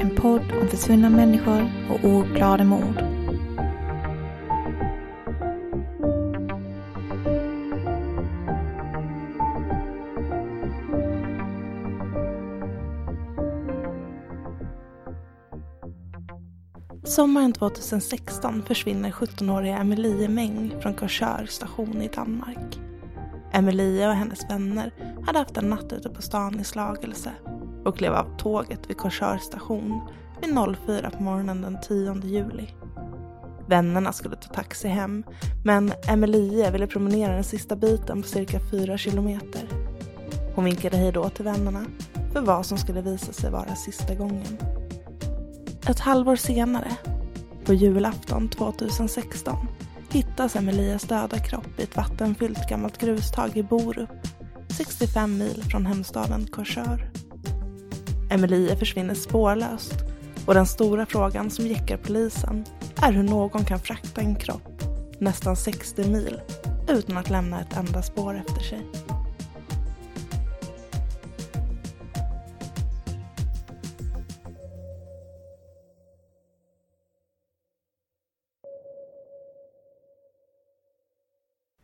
En podd om försvunna människor och ouppklarade mord. Sommaren 2016 försvinner 17-åriga Emilie Meng från Korsör station i Danmark. Emilie och hennes vänner hade haft en natt ute på stan i Slagelse och klev av tåget vid Korsör station vid 04 på morgonen den 10 juli. Vännerna skulle ta taxi hem, men Emilie ville promenera den sista biten på cirka 4 kilometer. Hon vinkade hej då till vännerna för vad som skulle visa sig vara sista gången. Ett halvår senare, på julafton 2016, hittas Emilias döda kropp i ett vattenfyllt gammalt grustag i Borup, 65 mil från hemstaden Korsör. Emilie försvinner spårlöst och den stora frågan som jäckar polisen är hur någon kan frakta en kropp nästan 60 mil utan att lämna ett enda spår efter sig.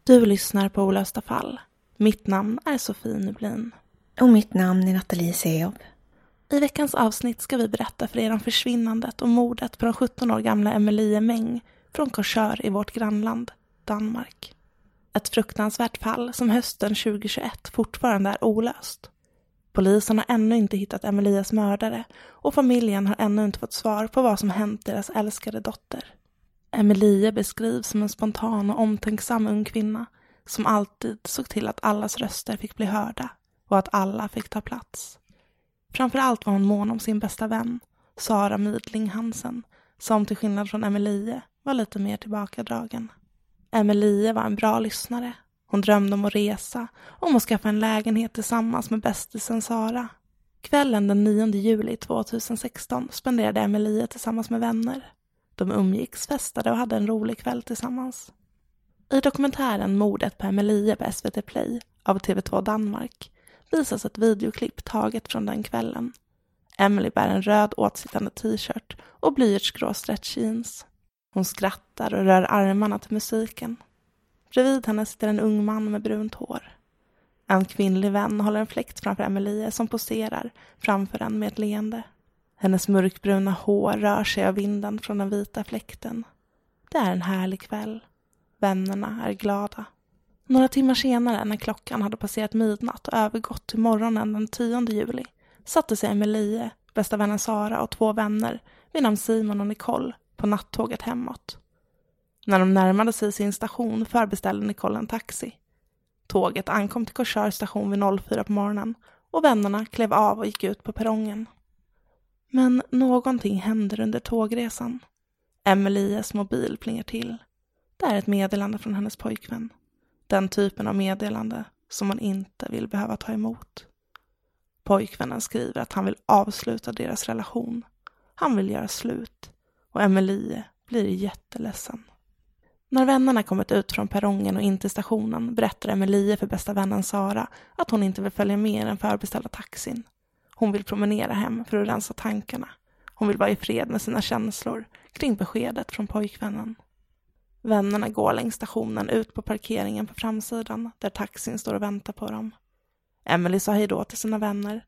Du lyssnar på Olösta fall. Mitt namn är Sofie Nublin. Och mitt namn är Nathalie Seob. I veckans avsnitt ska vi berätta för er om försvinnandet och mordet på den 17 år gamla Emilie Meng från Korsör i vårt grannland Danmark. Ett fruktansvärt fall som hösten 2021 fortfarande är olöst. Polisen har ännu inte hittat Emilias mördare och familjen har ännu inte fått svar på vad som hänt deras älskade dotter. Emilie beskrivs som en spontan och omtänksam ung kvinna som alltid såg till att allas röster fick bli hörda och att alla fick ta plats. Framför allt var hon mån om sin bästa vän, Sara Midling Hansen, som till skillnad från Emelie var lite mer tillbakadragen. Emelie var en bra lyssnare. Hon drömde om att resa, om att skaffa en lägenhet tillsammans med bästisen Sara. Kvällen den 9 juli 2016 spenderade Emelie tillsammans med vänner. De umgicks, festade och hade en rolig kväll tillsammans. I dokumentären Mordet på Emelie på SVT Play av TV2 Danmark visas ett videoklipp taget från den kvällen. Emily bär en röd åtsittande t-shirt och blyertsgrå stretch jeans. Hon skrattar och rör armarna till musiken. Bredvid henne sitter en ung man med brunt hår. En kvinnlig vän håller en fläkt framför Emelie som poserar framför en med ett leende. Hennes mörkbruna hår rör sig av vinden från den vita fläkten. Det är en härlig kväll. Vännerna är glada. Några timmar senare, när klockan hade passerat midnatt och övergått till morgonen den 10 juli, satte sig Emelie, bästa vännen Sara och två vänner vid namn Simon och Nicole på nattåget hemåt. När de närmade sig sin station förbeställde Nicole en taxi. Tåget ankom till Korsör station vid 04 på morgonen och vännerna klev av och gick ut på perrongen. Men någonting händer under tågresan. Emelies mobil plingar till. Det är ett meddelande från hennes pojkvän. Den typen av meddelande som man inte vill behöva ta emot. Pojkvännen skriver att han vill avsluta deras relation. Han vill göra slut och Emelie blir jätteledsen. När vännerna kommit ut från perrongen och in till stationen berättar Emelie för bästa vännen Sara att hon inte vill följa med i den förbeställda taxin. Hon vill promenera hem för att rensa tankarna. Hon vill vara i fred med sina känslor kring beskedet från pojkvännen. Vännerna går längs stationen ut på parkeringen på framsidan där taxin står och väntar på dem. Emily sa hejdå till sina vänner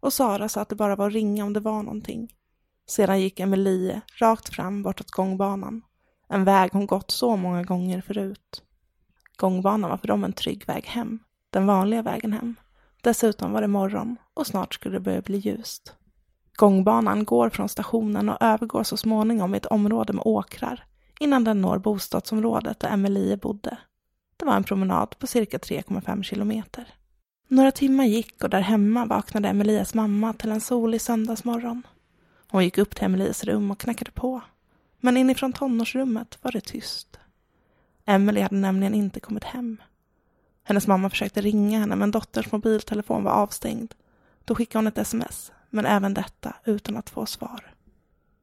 och Sara sa att det bara var att ringa om det var någonting. Sedan gick Emelie rakt fram bortåt gångbanan. En väg hon gått så många gånger förut. Gångbanan var för dem en trygg väg hem. Den vanliga vägen hem. Dessutom var det morgon och snart skulle det börja bli ljust. Gångbanan går från stationen och övergår så småningom i ett område med åkrar innan den når bostadsområdet där Emelie bodde. Det var en promenad på cirka 3,5 kilometer. Några timmar gick och där hemma vaknade Emelies mamma till en solig söndagsmorgon. Hon gick upp till Emelies rum och knackade på. Men inifrån tonårsrummet var det tyst. Emelie hade nämligen inte kommit hem. Hennes mamma försökte ringa henne men dotterns mobiltelefon var avstängd. Då skickade hon ett sms, men även detta utan att få svar.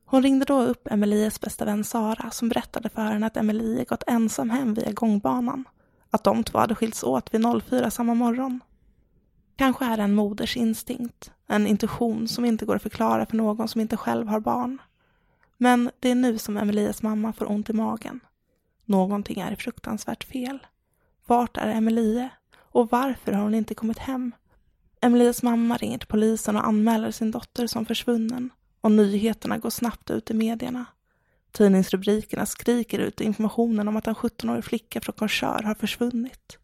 Hon ringde då upp Emelies bästa vän Sara som berättade för henne att Emelie gått ensam hem via gångbanan. Att de två hade skilts åt vid 04 samma morgon. Kanske är det en moders instinkt, en intuition som inte går att förklara för någon som inte själv har barn. Men det är nu som Emelies mamma får ont i magen. Någonting är fruktansvärt fel. Vart är Emelie? Och varför har hon inte kommit hem? Emelies mamma ringer till polisen och anmäler sin dotter som försvunnen och nyheterna går snabbt ut i medierna. Tidningsrubrikerna skriker ut informationen om att en 17-årig flicka från Korsör har försvunnit.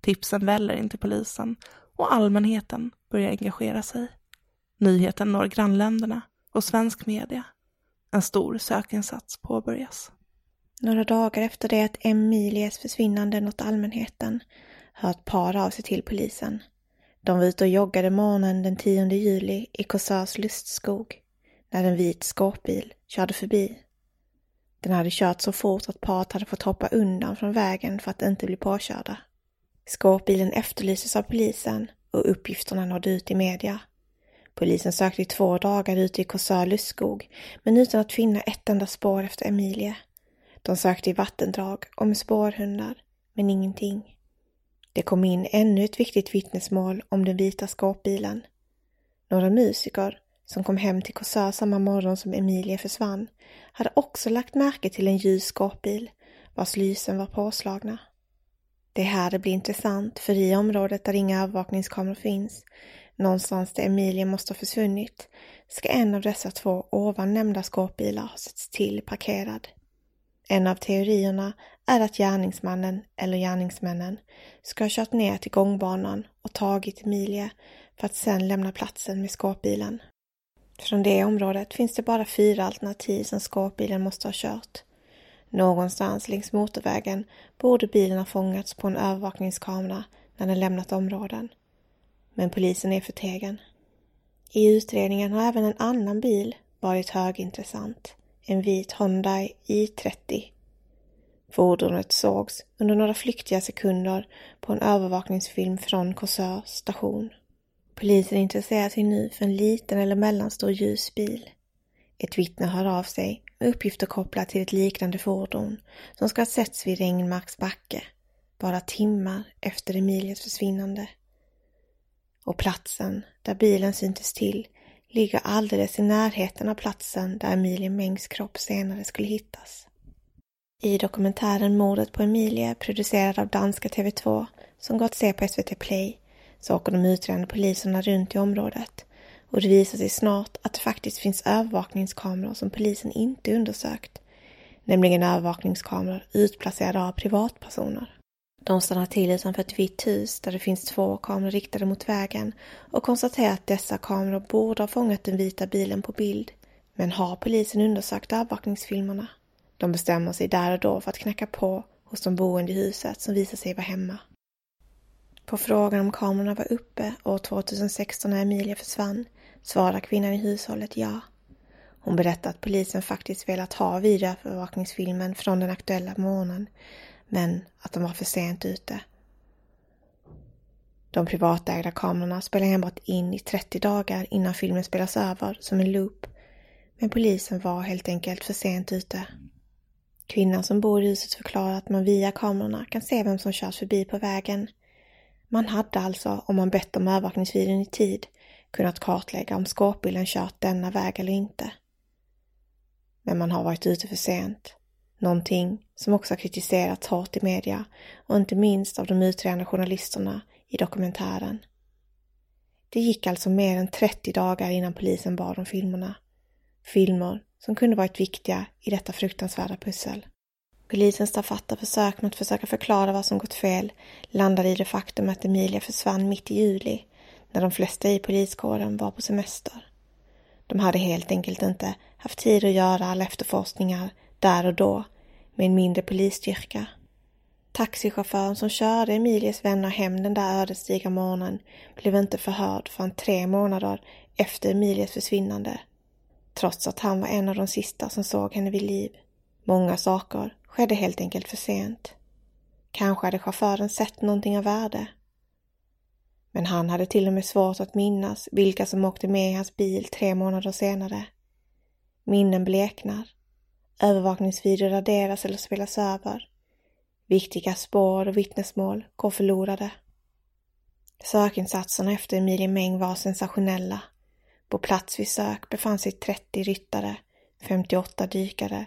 Tipsen väller in till polisen och allmänheten börjar engagera sig. Nyheten når grannländerna och svensk media. En stor sökinsats påbörjas. Några dagar efter det att Emilies försvinnande nått allmänheten hör ett par av sig till polisen. De var ute och joggade morgonen den 10 juli i Korsörs lustskog när en vit skåpbil körde förbi. Den hade kört så fort att paret hade fått hoppa undan från vägen för att inte bli påkörda. Skåpbilen efterlystes av polisen och uppgifterna nådde ut i media. Polisen sökte i två dagar ute i Korsör lustskog men utan att finna ett enda spår efter Emilie. De sökte i vattendrag och med spårhundar, men ingenting. Det kom in ännu ett viktigt vittnesmål om den vita skåpbilen. Några musiker som kom hem till Korsör samma morgon som Emilie försvann, hade också lagt märke till en ljus skåpbil vars lysen var påslagna. Det är här det blir intressant, för i området där inga övervakningskameror finns, någonstans där Emilie måste ha försvunnit, ska en av dessa två ovan nämnda skåpbilar ha setts till parkerad. En av teorierna är att gärningsmannen eller gärningsmännen ska ha kört ner till gångbanan och tagit Emilie för att sedan lämna platsen med skåpbilen. Från det området finns det bara fyra alternativ som skåpbilen måste ha kört. Någonstans längs motorvägen borde bilen ha fångats på en övervakningskamera när den lämnat områden. Men polisen är förtegen. I utredningen har även en annan bil varit högintressant. En vit Hyundai i30. Fordonet sågs under några flyktiga sekunder på en övervakningsfilm från Korsör station. Polisen intresserar sig nu för en liten eller mellanstor ljusbil. Ett vittne hör av sig med uppgifter kopplat till ett liknande fordon som ska ha setts vid Regnmarks backe bara timmar efter Emilias försvinnande. Och platsen där bilen syntes till ligger alldeles i närheten av platsen där Emilie Mengs kropp senare skulle hittas. I dokumentären Mordet på Emilie, producerad av danska TV2, som gått att se på SVT Play, så åker de utredande poliserna runt i området och det visar sig snart att det faktiskt finns övervakningskameror som polisen inte undersökt, nämligen övervakningskameror utplacerade av privatpersoner. De stannar till utanför ett vitt hus där det finns två kameror riktade mot vägen och konstaterar att dessa kameror borde ha fångat den vita bilen på bild. Men har polisen undersökt övervakningsfilmerna? De bestämmer sig där och då för att knacka på hos de boende i huset som visar sig vara hemma. På frågan om kamerorna var uppe år 2016 när Emilia försvann svarar kvinnan i hushållet ja. Hon berättar att polisen faktiskt velat ha videoövervakningsfilmen från den aktuella morgonen, men att de var för sent ute. De privatägda kamerorna spelar enbart in i 30 dagar innan filmen spelas över som en loop. Men polisen var helt enkelt för sent ute. Kvinnan som bor i huset förklarar att man via kamerorna kan se vem som körs förbi på vägen. Man hade alltså, om man bett om övervakningsvideon i tid, kunnat kartlägga om skåpbilen kört denna väg eller inte. Men man har varit ute för sent. Någonting som också kritiserats hårt i media och inte minst av de utredande journalisterna i dokumentären. Det gick alltså mer än 30 dagar innan polisen bad om filmerna. Filmer som kunde varit viktiga i detta fruktansvärda pussel. Polisens tafatta försök med att försöka förklara vad som gått fel landade i det faktum att Emilia försvann mitt i juli när de flesta i poliskåren var på semester. De hade helt enkelt inte haft tid att göra alla efterforskningar där och då med en mindre polisstyrka. Taxichauffören som körde Emilias vänner hem den där ödesdigra morgonen blev inte förhörd förrän tre månader efter Emilias försvinnande. Trots att han var en av de sista som såg henne vid liv. Många saker skedde helt enkelt för sent. Kanske hade chauffören sett någonting av värde. Men han hade till och med svårt att minnas vilka som åkte med i hans bil tre månader senare. Minnen bleknar. Övervakningsvideor raderas eller spelas över. Viktiga spår och vittnesmål går förlorade. Sökinsatserna efter Emilie Meng var sensationella. På plats vid sök befann sig 30 ryttare, 58 dykare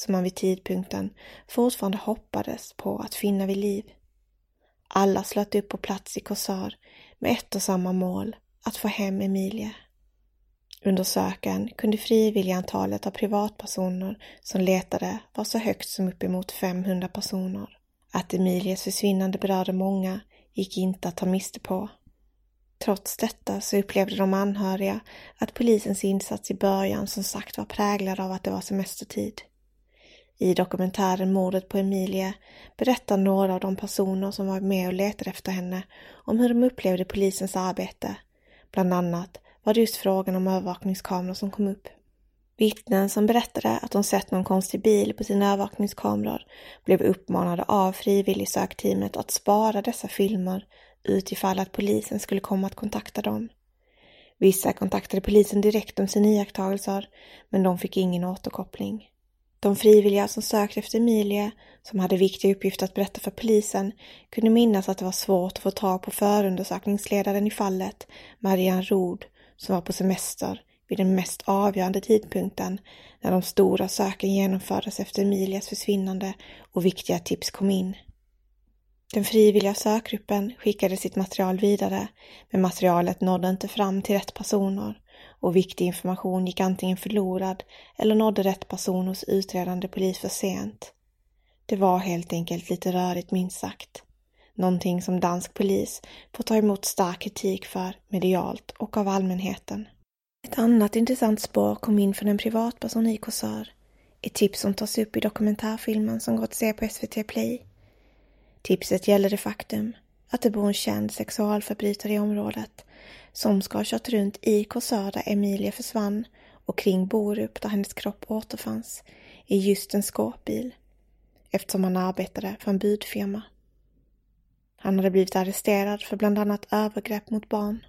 som man vid tidpunkten fortfarande hoppades på att finna vid liv. Alla slöt upp på plats i Korsar med ett och samma mål, att få hem Emilie. Under söken kunde frivilligantalet av privatpersoner som letade vara så högt som uppemot 500 personer. Att Emilies försvinnande berörde många gick inte att ta miste på. Trots detta så upplevde de anhöriga att polisens insats i början som sagt var präglad av att det var semestertid. I dokumentären Mordet på Emilie berättar några av de personer som var med och letade efter henne om hur de upplevde polisens arbete. Bland annat var det just frågan om övervakningskameror som kom upp. Vittnen som berättade att de sett någon konstig bil på sina övervakningskameror blev uppmanade av frivilligsökteamet att spara dessa filmer utifall att polisen skulle komma att kontakta dem. Vissa kontaktade polisen direkt om sina iakttagelser, men de fick ingen återkoppling. De frivilliga som sökte efter Emilie, som hade viktiga uppgifter att berätta för polisen, kunde minnas att det var svårt att få tag på förundersökningsledaren i fallet, Marianne Rod, som var på semester vid den mest avgörande tidpunkten när de stora söken genomfördes efter Emilias försvinnande och viktiga tips kom in. Den frivilliga sökgruppen skickade sitt material vidare, men materialet nådde inte fram till rätt personer och viktig information gick antingen förlorad eller nådde rätt person hos utredande polis för sent. Det var helt enkelt lite rörigt minst sagt. Någonting som dansk polis får ta emot stark kritik för medialt och av allmänheten. Ett annat intressant spår kom in från en privatperson i Korsör. Ett tips som tas upp i dokumentärfilmen som går att se på SVT Play. Tipset gäller det faktum att det bor en känd sexualförbrytare i området som ska ha kört runt i Korsör där Emilia försvann och kring Borup där hennes kropp återfanns i just en skåpbil eftersom han arbetade för en budfirma. Han hade blivit arresterad för bland annat övergrepp mot barn.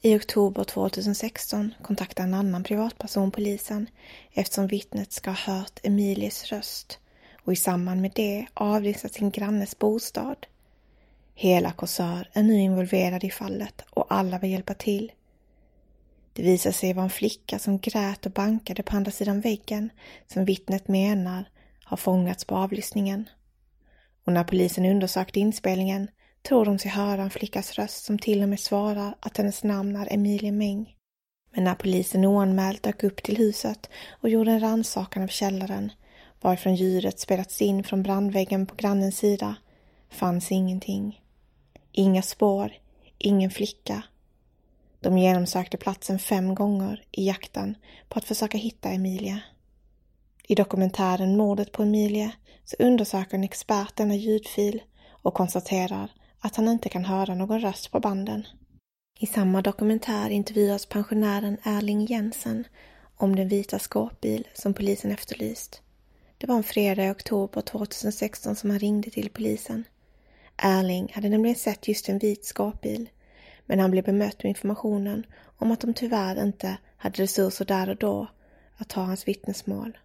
I oktober 2016 kontaktade en annan privatperson polisen eftersom vittnet ska ha hört Emilies röst och i samband med det avlyssnat sin grannes bostad. Hela Korsör är nu involverad i fallet och alla vill hjälpa till. Det visar sig vara en flicka som grät och bankade på andra sidan väggen som vittnet menar har fångats på avlyssningen. Och när polisen undersökte inspelningen tror de sig höra en flickas röst som till och med svarar att hennes namn är Emilie Meng. Men när polisen oanmält dök upp till huset och gjorde en rannsakan av källaren, varifrån djuret spelats in från brandväggen på grannens sida, fanns ingenting. Inga spår, ingen flicka. De genomsökte platsen fem gånger i jakten på att försöka hitta Emilia. I dokumentären Mordet på Emilia så undersöker en expert denna ljudfil och konstaterar att han inte kan höra någon röst på banden. I samma dokumentär intervjuas pensionären Erling Jensen om den vita skåpbil som polisen efterlyst. Det var en fredag i oktober 2016 som han ringde till polisen. Erling hade nämligen sett just en vit skåpbil, men han blev bemött med informationen om att de tyvärr inte hade resurser där och då att ta hans vittnesmål.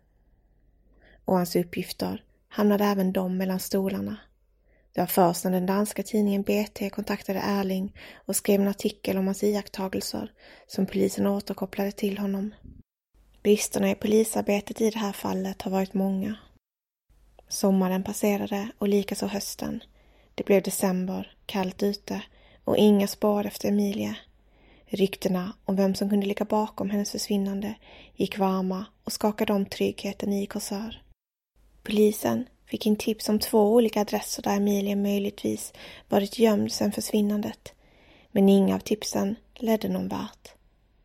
Och hans uppgifter hamnade även de mellan stolarna. Det var först när den danska tidningen BT kontaktade Erling och skrev en artikel om hans iakttagelser som polisen återkopplade till honom. Bristerna i polisarbetet i det här fallet har varit många. Sommaren passerade och likaså hösten. Det blev december, kallt ute och inga spår efter Emilia. Ryktena om vem som kunde ligga bakom hennes försvinnande gick varma och skakade om tryggheten i Korsör. Polisen fick in tips om två olika adresser där Emilia möjligtvis varit gömd sedan försvinnandet. Men inga av tipsen ledde någon vart.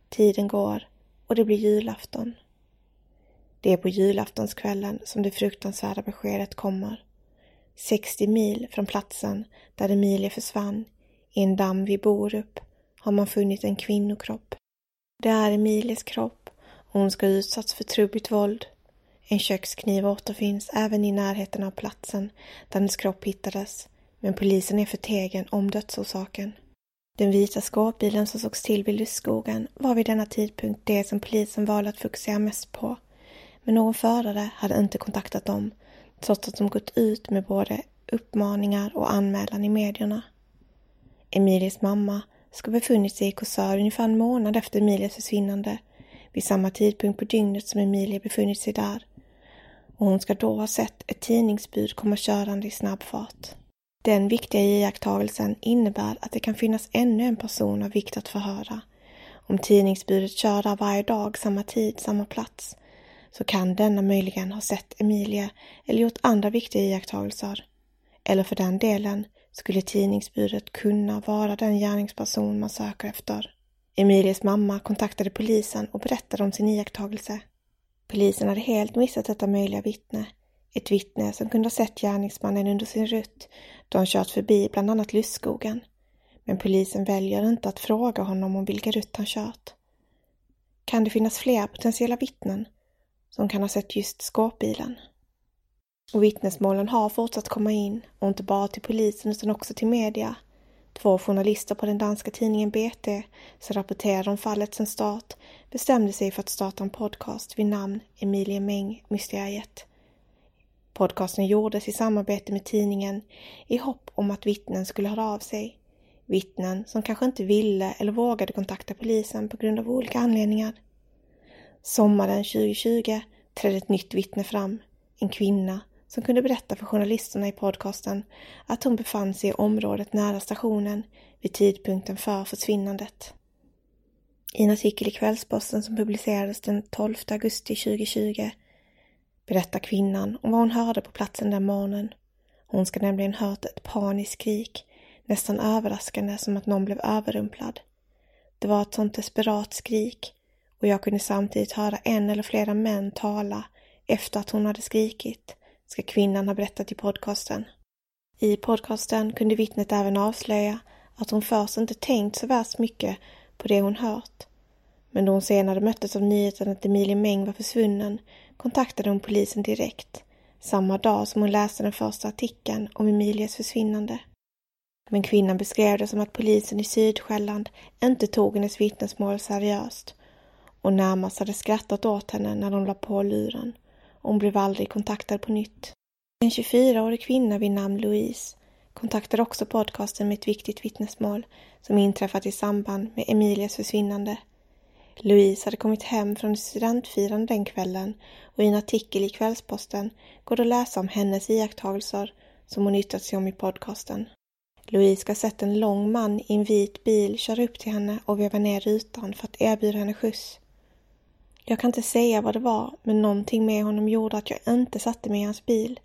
Tiden går och det blir julafton. Det är på julaftonskvällen som det fruktansvärda beskedet kommer. 60 mil från platsen där Emilie försvann, i en damm vid Borup, har man funnit en kvinnokropp. Det är Emilies kropp och hon ska ha utsatts för trubbigt våld en kökskniv återfinns även i närheten av platsen där hennes kropp hittades, men polisen är förtegen om dödsorsaken. Den vita skåpbilen som sågs till vid lustskogen var vid denna tidpunkt det som polisen valde att fokusera mest på. Men någon förare hade inte kontaktat dem, trots att de gått ut med både uppmaningar och anmälan i medierna. Emilias mamma ska ha befunnit sig i Korsör ungefär en månad efter Emilias försvinnande, vid samma tidpunkt på dygnet som Emilia befunnit sig där och hon ska då ha sett ett tidningsbud komma körande i snabb fart. Den viktiga iakttagelsen innebär att det kan finnas ännu en person av vikt att förhöra. Om tidningsbudet kör där varje dag, samma tid, samma plats, så kan denna möjligen ha sett Emilia eller gjort andra viktiga iakttagelser. Eller för den delen skulle tidningsbudet kunna vara den gärningsperson man söker efter. Emilias mamma kontaktade polisen och berättade om sin iakttagelse. Polisen hade helt missat detta möjliga vittne. Ett vittne som kunde ha sett gärningsmannen under sin rutt då han kört förbi bland annat lustskogen. Men polisen väljer inte att fråga honom om vilka rutt han kört. Kan det finnas fler potentiella vittnen som kan ha sett just skåpbilen? Och vittnesmålen har fortsatt komma in, och inte bara till polisen utan också till media. Två journalister på den danska tidningen BT som rapporterade om fallet sedan start bestämde sig för att starta en podcast vid namn Emilie Meng-mysteriet. Podcasten gjordes i samarbete med tidningen i hopp om att vittnen skulle höra av sig. Vittnen som kanske inte ville eller vågade kontakta polisen på grund av olika anledningar. Sommaren 2020 trädde ett nytt vittne fram. En kvinna som kunde berätta för journalisterna i podcasten att hon befann sig i området nära stationen vid tidpunkten för försvinnandet. I en artikel i Kvällsposten som publicerades den 12 augusti 2020 berättar kvinnan om vad hon hörde på platsen den morgonen. Hon ska nämligen hört ett paniskt skrik, nästan överraskande som att någon blev överrumplad. Det var ett sånt desperat skrik och jag kunde samtidigt höra en eller flera män tala efter att hon hade skrikit, ska kvinnan ha berättat i podcasten. I podcasten kunde vittnet även avslöja att hon först inte tänkt så värst mycket på det hon hört. Men då hon senare möttes av nyheten att Emilie Meng var försvunnen kontaktade hon polisen direkt, samma dag som hon läste den första artikeln om Emilies försvinnande. Men kvinnan beskrev det som att polisen i Sydsjälland inte tog hennes vittnesmål seriöst och närmast hade skrattat åt henne när de la på luren. Hon blev aldrig kontaktad på nytt. En 24-årig kvinna vid namn Louise kontaktade också podcasten med ett viktigt vittnesmål som inträffat i samband med Emilias försvinnande. Louise hade kommit hem från ett studentfirande den kvällen och i en artikel i Kvällsposten går det att läsa om hennes iakttagelser som hon yttrat sig om i podcasten. Louise ska ha sett en lång man i en vit bil köra upp till henne och veva ner rutan för att erbjuda henne skjuts. Jag kan inte säga vad det var, men någonting med honom gjorde att jag inte satte mig i hans bil.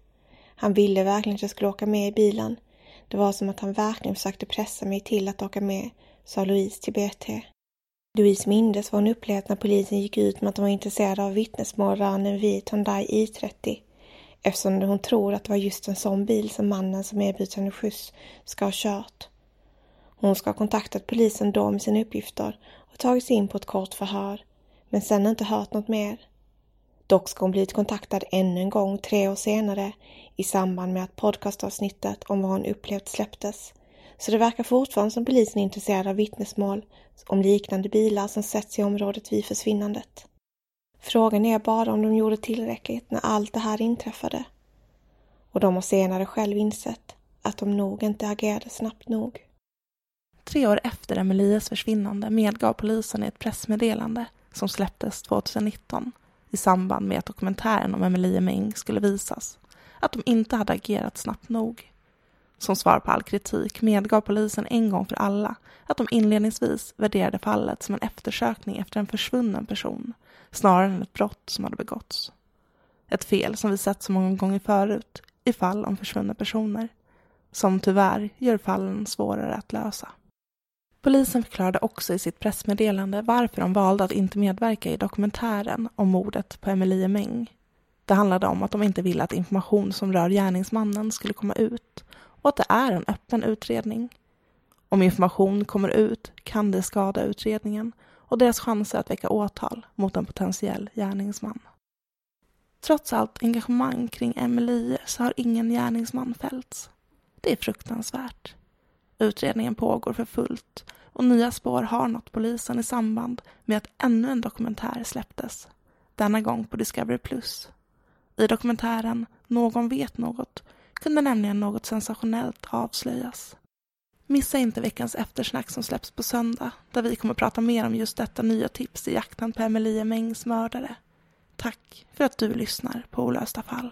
Han ville verkligen att jag skulle åka med i bilen. Det var som att han verkligen försökte pressa mig till att åka med, sa Louise till BT. Louise mindes vad hon upplevt när polisen gick ut med att de var intresserade av vittnesmål rörande en vit Hyundai i30 eftersom hon tror att det var just en sån bil som mannen som erbjudit henne skjuts ska ha kört. Hon ska ha kontaktat polisen då med sina uppgifter och tagit sig in på ett kort förhör men sen inte hört något mer. Dock ska hon blivit kontaktad ännu en gång tre år senare i samband med att podcastavsnittet om vad hon upplevt släpptes. Så det verkar fortfarande som polisen är intresserad av vittnesmål om liknande bilar som setts i området vid försvinnandet. Frågan är bara om de gjorde tillräckligt när allt det här inträffade. Och de har senare själv insett att de nog inte agerade snabbt nog. Tre år efter Emelies försvinnande medgav polisen i ett pressmeddelande som släpptes 2019 i samband med att dokumentären om Emelie Meng skulle visas, att de inte hade agerat snabbt nog. Som svar på all kritik medgav polisen en gång för alla att de inledningsvis värderade fallet som en eftersökning efter en försvunnen person snarare än ett brott som hade begåtts. Ett fel som vi sett så många gånger förut i fall om försvunna personer, som tyvärr gör fallen svårare att lösa. Polisen förklarade också i sitt pressmeddelande varför de valde att inte medverka i dokumentären om mordet på Emelie Meng. Det handlade om att de inte ville att information som rör gärningsmannen skulle komma ut och att det är en öppen utredning. Om information kommer ut kan det skada utredningen och deras chanser att väcka åtal mot en potentiell gärningsman. Trots allt engagemang kring Emelie så har ingen gärningsman fällts. Det är fruktansvärt. Utredningen pågår för fullt och nya spår har nått polisen i samband med att ännu en dokumentär släpptes. Denna gång på Discovery+. I dokumentären Någon vet något kunde nämligen något sensationellt avslöjas. Missa inte veckans eftersnack som släpps på söndag där vi kommer prata mer om just detta nya tips i jakten på Emelie Mängs mördare. Tack för att du lyssnar på Olösta fall.